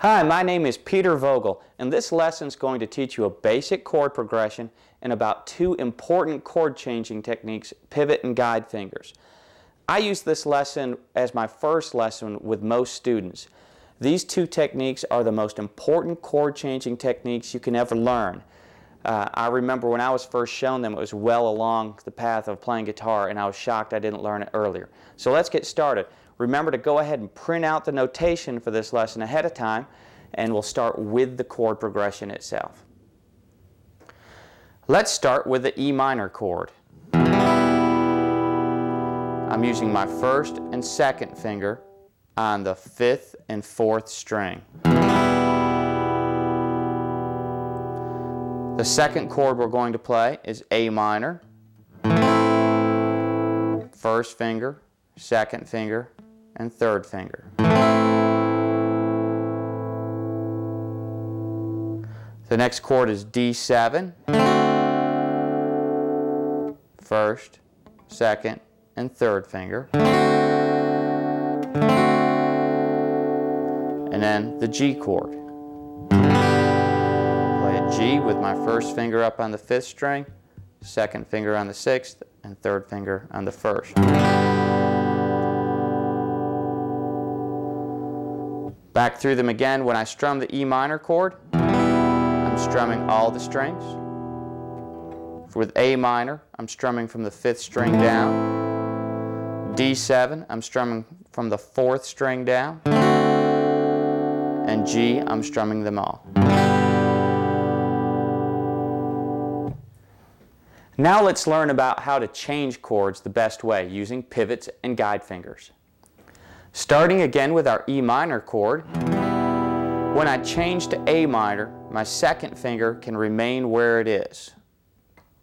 Hi, my name is Peter Vogel, and this lesson is going to teach you a basic chord progression and about two important chord changing techniques, pivot and guide fingers. I use this lesson as my first lesson with most students. These two techniques are the most important chord changing techniques you can ever learn. Uh, I remember when I was first shown them, it was well along the path of playing guitar, and I was shocked I didn't learn it earlier. So let's get started. Remember to go ahead and print out the notation for this lesson ahead of time, and we'll start with the chord progression itself. Let's start with the E minor chord. I'm using my first and second finger on the fifth and fourth string. The second chord we're going to play is A minor. First finger, second finger, and third finger. The next chord is D7. First, second, and third finger. And then the G chord. Play a G with my first finger up on the fifth string, second finger on the sixth, and third finger on the first. Back through them again. When I strum the E minor chord, I'm strumming all the strings. With A minor, I'm strumming from the fifth string down. D7, I'm strumming from the fourth string down. And G, I'm strumming them all. Now let's learn about how to change chords the best way using pivots and guide fingers. Starting again with our E minor chord, when I change to A minor, my second finger can remain where it is,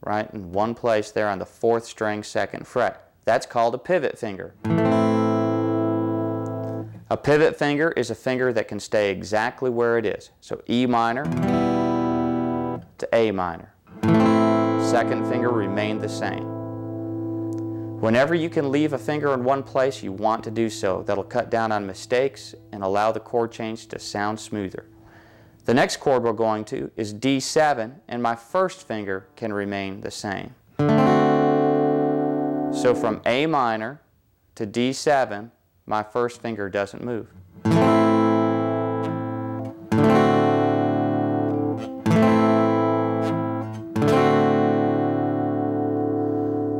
right, in one place there on the fourth string, second fret. That's called a pivot finger. A pivot finger is a finger that can stay exactly where it is. So E minor to A minor. Second finger remained the same. Whenever you can leave a finger in one place, you want to do so. That'll cut down on mistakes and allow the chord change to sound smoother. The next chord we're going to is D7, and my first finger can remain the same. So from A minor to D7, my first finger doesn't move.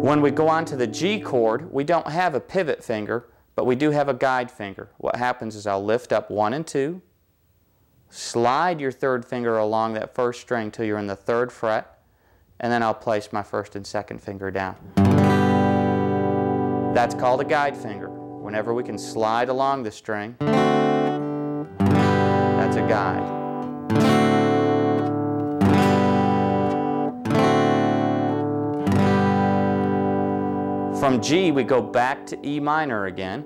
When we go on to the G chord, we don't have a pivot finger, but we do have a guide finger. What happens is I'll lift up one and two, slide your third finger along that first string till you're in the third fret, and then I'll place my first and second finger down. That's called a guide finger. Whenever we can slide along the string, that's a guide. From G, we go back to E minor again,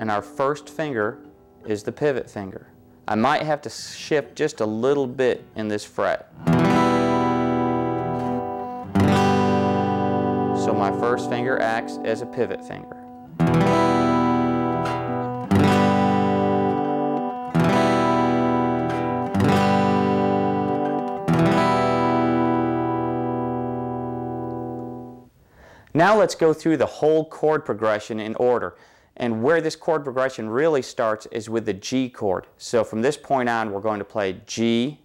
and our first finger is the pivot finger. I might have to shift just a little bit in this fret. So my first finger acts as a pivot finger. Now let's go through the whole chord progression in order. And where this chord progression really starts is with the G chord. So from this point on, we're going to play G,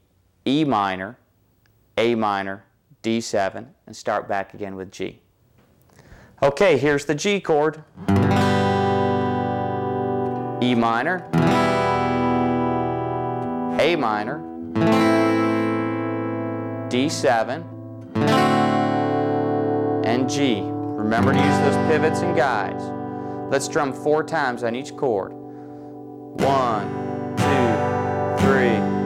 E minor, A minor, D7, and start back again with G. Okay, here's the G chord. E minor, A minor, D7, and G. Remember to use those pivots and guides. Let's strum four times on each chord. One, two, three,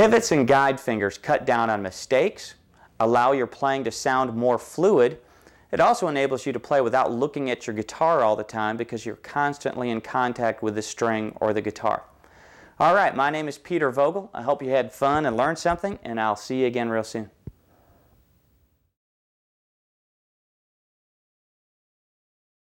Pivots and guide fingers cut down on mistakes, allow your playing to sound more fluid. It also enables you to play without looking at your guitar all the time because you're constantly in contact with the string or the guitar. All right, my name is Peter Vogel. I hope you had fun and learned something, and I'll see you again real soon.